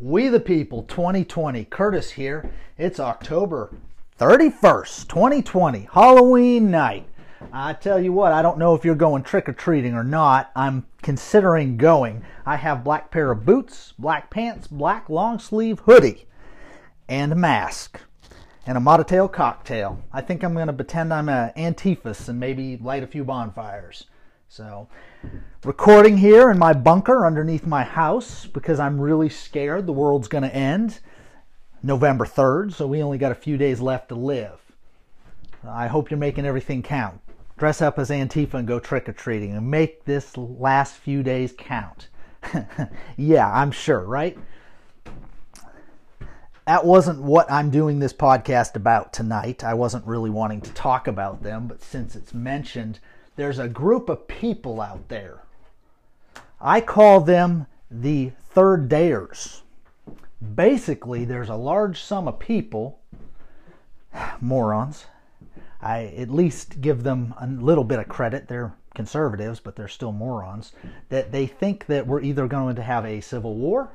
We the People 2020. Curtis here. It's October 31st, 2020, Halloween night. I tell you what, I don't know if you're going trick or treating or not. I'm considering going. I have black pair of boots, black pants, black long sleeve hoodie, and a mask, and a Molotov cocktail. I think I'm going to pretend I'm a Antifas and maybe light a few bonfires. So, recording here in my bunker underneath my house because I'm really scared the world's going to end November 3rd, so we only got a few days left to live. I hope you're making everything count. Dress up as Antifa and go trick or treating and make this last few days count. yeah, I'm sure, right? That wasn't what I'm doing this podcast about tonight. I wasn't really wanting to talk about them, but since it's mentioned, there's a group of people out there. I call them the third dayers. Basically, there's a large sum of people, morons. I at least give them a little bit of credit. They're conservatives, but they're still morons. That they think that we're either going to have a civil war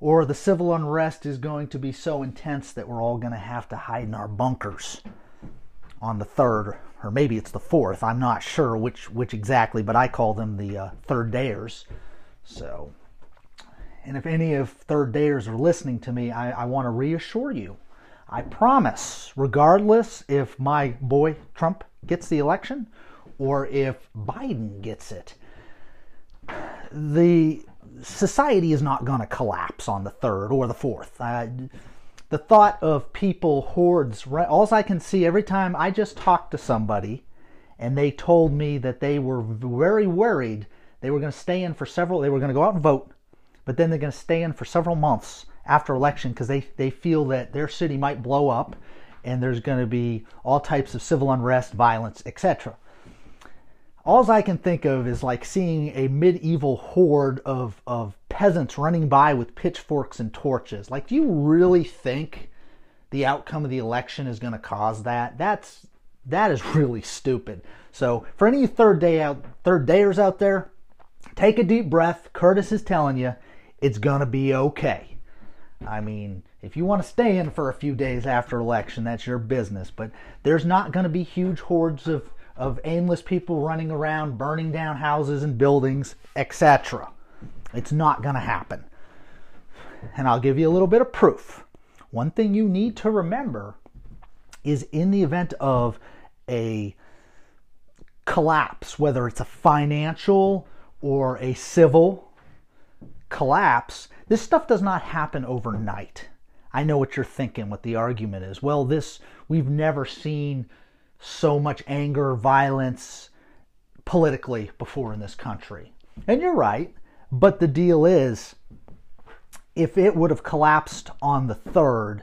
or the civil unrest is going to be so intense that we're all going to have to hide in our bunkers on the third, or maybe it's the fourth. I'm not sure which which exactly, but I call them the uh, third dayers. So, and if any of third dayers are listening to me, I, I want to reassure you. I promise, regardless if my boy Trump gets the election or if Biden gets it, the society is not going to collapse on the third or the fourth. Uh, the thought of people hordes all i can see every time i just talked to somebody and they told me that they were very worried they were going to stay in for several they were going to go out and vote but then they're going to stay in for several months after election because they, they feel that their city might blow up and there's going to be all types of civil unrest violence etc all I can think of is like seeing a medieval horde of, of peasants running by with pitchforks and torches. Like, do you really think the outcome of the election is going to cause that? That's that is really stupid. So, for any third day out, third dayers out there, take a deep breath. Curtis is telling you it's going to be okay. I mean, if you want to stay in for a few days after election, that's your business. But there's not going to be huge hordes of of aimless people running around, burning down houses and buildings, etc. It's not going to happen. And I'll give you a little bit of proof. One thing you need to remember is in the event of a collapse, whether it's a financial or a civil collapse, this stuff does not happen overnight. I know what you're thinking, what the argument is. Well, this, we've never seen so much anger, violence politically before in this country. And you're right, but the deal is if it would have collapsed on the 3rd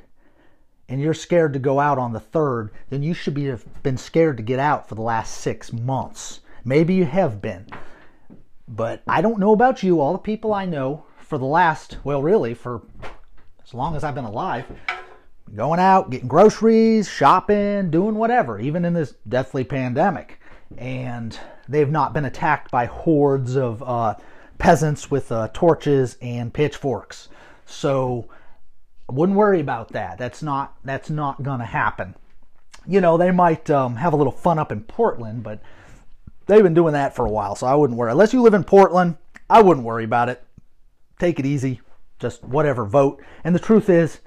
and you're scared to go out on the 3rd, then you should be have been scared to get out for the last 6 months. Maybe you have been. But I don't know about you, all the people I know for the last, well really for as long as I've been alive, going out, getting groceries, shopping, doing whatever, even in this deathly pandemic. And they've not been attacked by hordes of uh, peasants with uh, torches and pitchforks. So I wouldn't worry about that. That's not that's not going to happen. You know, they might um, have a little fun up in Portland, but they've been doing that for a while, so I wouldn't worry. Unless you live in Portland, I wouldn't worry about it. Take it easy, just whatever, vote. And the truth is,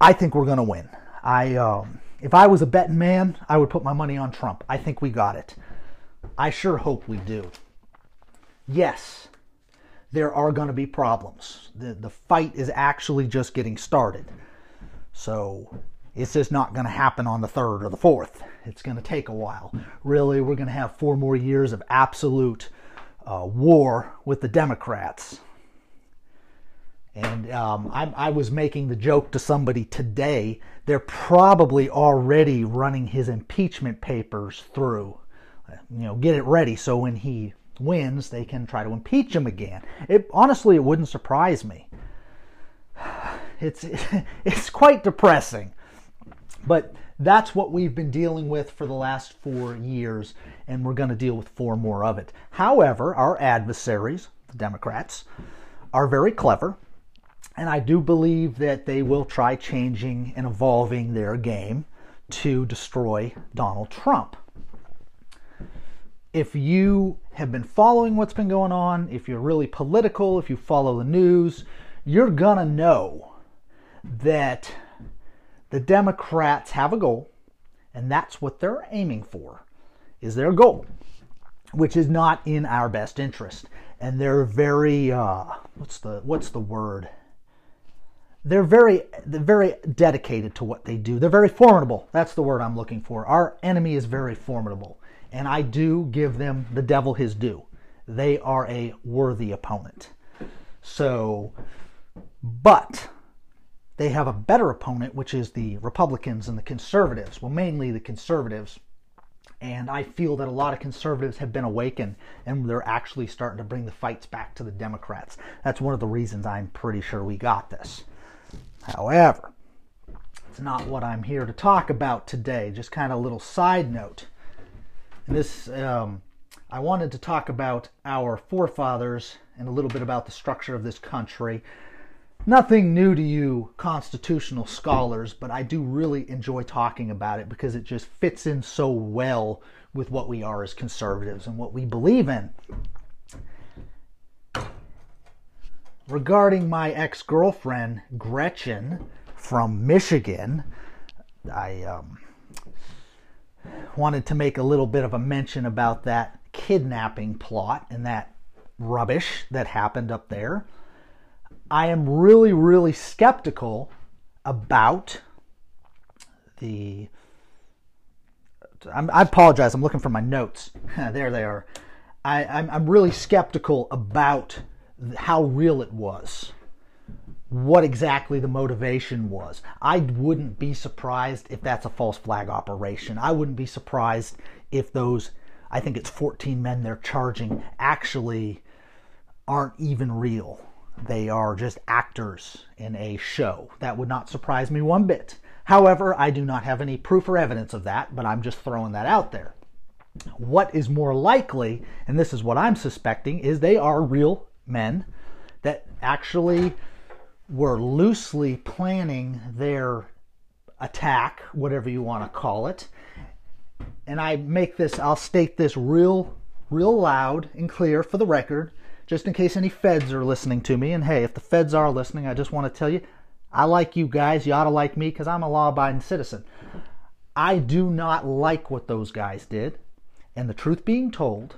I think we're going to win. I, um, if I was a betting man, I would put my money on Trump. I think we got it. I sure hope we do. Yes, there are going to be problems. The, the fight is actually just getting started. So it's just not going to happen on the third or the fourth. It's going to take a while. Really, we're going to have four more years of absolute uh, war with the Democrats. And um, I, I, was making the joke to somebody today. They're probably already running his impeachment papers through. You know, get it ready so when he wins, they can try to impeach him again. It honestly, it wouldn't surprise me. It's it's quite depressing, but that's what we've been dealing with for the last four years, and we're going to deal with four more of it. However, our adversaries, the Democrats, are very clever And I do believe that they will try changing and evolving their game to destroy Donald Trump. If you have been following what's been going on, if you're really political, if you follow the news, you're going to know that the Democrats have a goal, and that's what they're aiming for, is their goal, which is not in our best interest. And they're very, uh, what's the what's the word? They're very, they're very dedicated to what they do. They're very formidable. That's the word I'm looking for. Our enemy is very formidable, and I do give them the devil his due. They are a worthy opponent. So, but they have a better opponent, which is the Republicans and the conservatives. Well, mainly the conservatives. And I feel that a lot of conservatives have been awakened and they're actually starting to bring the fights back to the Democrats. That's one of the reasons I'm pretty sure we got this. However, it's not what I'm here to talk about today. Just kind of a little side note. This, um, I wanted to talk about our forefathers and a little bit about the structure of this country nothing new to you constitutional scholars, but I do really enjoy talking about it because it just fits in so well with what we are as conservatives and what we believe in. Regarding my ex girlfriend, Gretchen from Michigan, I um, wanted to make a little bit of a mention about that kidnapping plot and that rubbish that happened up there. I am really, really skeptical about the. I'm, i apologize. I'm looking for my notes. there they are. I, I'm, I'm really skeptical about how real it was, what exactly the motivation was. I wouldn't be surprised if that's a false flag operation. I wouldn't be surprised if those, I think it's 14 men they're charging, actually aren't even real they are just actors in a show. That would not surprise me one bit. However, I do not have any proof or evidence of that, but I'm just throwing that out there. What is more likely, and this is what I'm suspecting, is they are real men that actually were loosely planning their attack, whatever you want to call it. And I make this, I'll state this real, real loud and clear for the record just in case any feds are listening to me. And hey, if the feds are listening, I just want to tell you, I like you guys. You ought to like me because I'm a law abiding citizen. I do not like what those guys did. And the truth being told,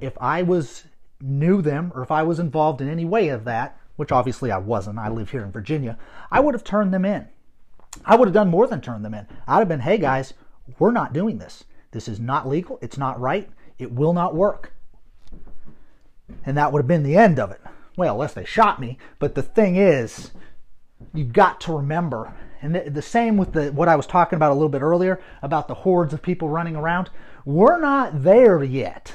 if I was knew them or if I was involved in any way of that, which obviously I wasn't, I live here in Virginia, I would have turned them in. I would have done more than turn them in. I'd have been, hey guys, we're not doing this. This is not legal. It's not right. It will not work and that would have been the end of it. Well, unless they shot me. But the thing is, you've got to remember, and the, the, same with the what I was talking about a little bit earlier about the hordes of people running around. We're not there yet.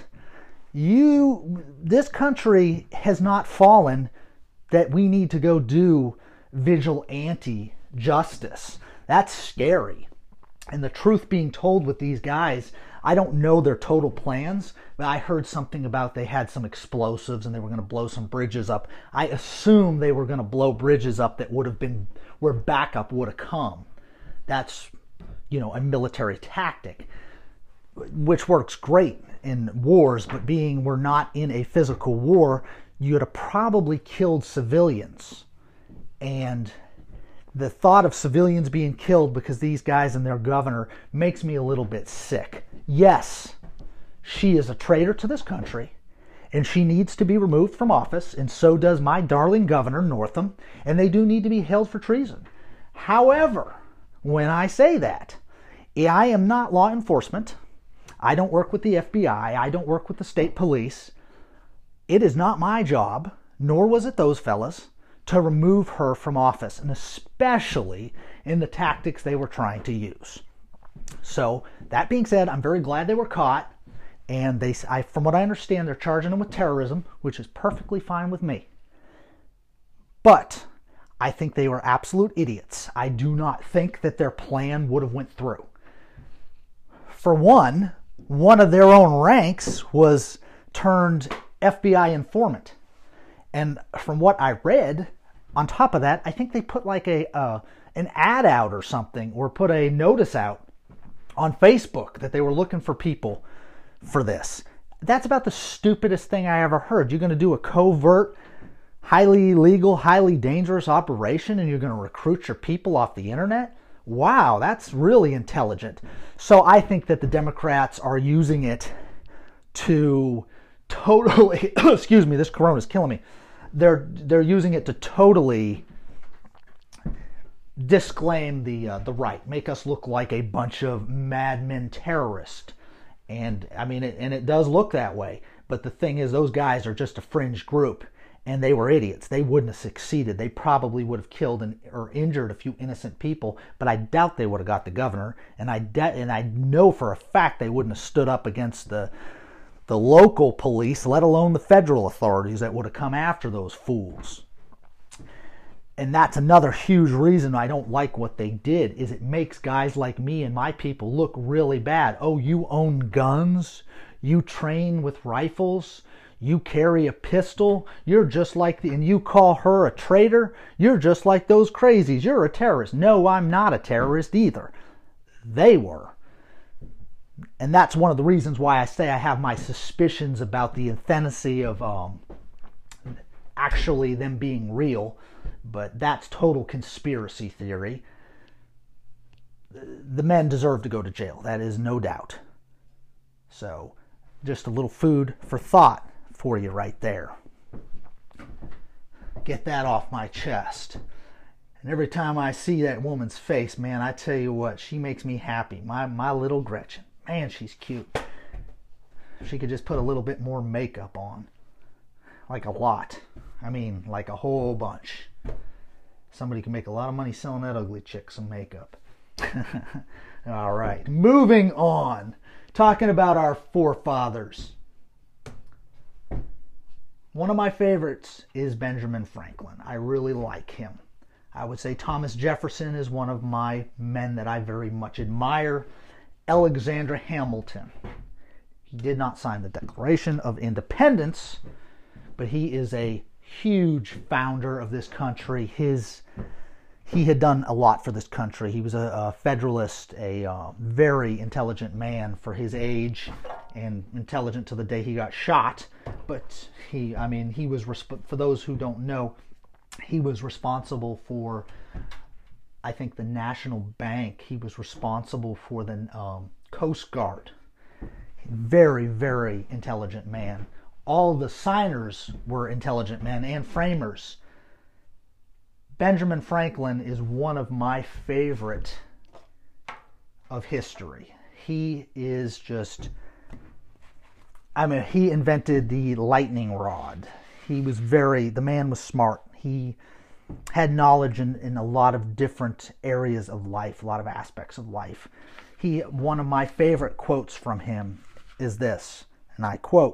You, this country has not fallen that we need to go do vigilante justice. That's scary. And the truth being told with these guys, I don't know their total plans, but I heard something about they had some explosives and they were going to blow some bridges up. I assume they were going to blow bridges up that would have been where backup would have come. That's, you know, a military tactic, which works great in wars, but being we're not in a physical war, you'd have probably killed civilians. And the thought of civilians being killed because these guys and their governor makes me a little bit sick. Yes, she is a traitor to this country and she needs to be removed from office, and so does my darling governor, Northam, and they do need to be held for treason. However, when I say that, I am not law enforcement. I don't work with the FBI. I don't work with the state police. It is not my job, nor was it those fellas, to remove her from office, and especially in the tactics they were trying to use. So, that being said, I'm very glad they were caught. And they, I, from what I understand, they're charging them with terrorism, which is perfectly fine with me. But I think they were absolute idiots. I do not think that their plan would have went through. For one, one of their own ranks was turned FBI informant. And from what I read, on top of that, I think they put like a uh, an ad out or something, or put a notice out on Facebook that they were looking for people for this. That's about the stupidest thing I ever heard. You're going to do a covert, highly illegal, highly dangerous operation, and you're going to recruit your people off the internet. Wow, that's really intelligent. So I think that the Democrats are using it to totally excuse me, this corona is killing me. They're they're using it to totally disclaim the uh, the right, make us look like a bunch of madmen terrorists. And I mean, it, and it does look that way. But the thing is, those guys are just a fringe group, and they were idiots. They wouldn't have succeeded. They probably would have killed and, or injured a few innocent people, but I doubt they would have got the governor. And I de- and I know for a fact they wouldn't have stood up against the the local police, let alone the federal authorities that would have come after those fools. And that's another huge reason I don't like what they did is it makes guys like me and my people look really bad. Oh, you own guns, you train with rifles, you carry a pistol, you're just like the and you call her a traitor, you're just like those crazies. You're a terrorist. No, I'm not a terrorist either. They were and that's one of the reasons why I say I have my suspicions about the authenticity of um, actually them being real, but that's total conspiracy theory. The men deserve to go to jail, that is no doubt. So, just a little food for thought for you right there. Get that off my chest. And every time I see that woman's face, man, I tell you what, she makes me happy. My my little Gretchen. Man, she's cute. She could just put a little bit more makeup on. Like a lot. I mean, like a whole bunch. Somebody can make a lot of money selling that ugly chick some makeup. All right, moving on. Talking about our forefathers. One of my favorites is Benjamin Franklin. I really like him. I would say Thomas Jefferson is one of my men that I very much admire. Alexander Hamilton. He did not sign the Declaration of Independence, but he is a huge founder of this country. His he had done a lot for this country. He was a, a federalist, a uh, very intelligent man for his age, and intelligent to the day he got shot. But he, I mean, he was resp- for those who don't know, he was responsible for I think the National Bank. He was responsible for the um, Coast Guard. Very, very intelligent man. All the signers were intelligent men and framers. Benjamin Franklin is one of my favorite of history. He is just, I mean, he invented the lightning rod. He was very, the man was smart. He had knowledge in, in a lot of different areas of life, a lot of aspects of life. He one of my favorite quotes from him is this, and I quote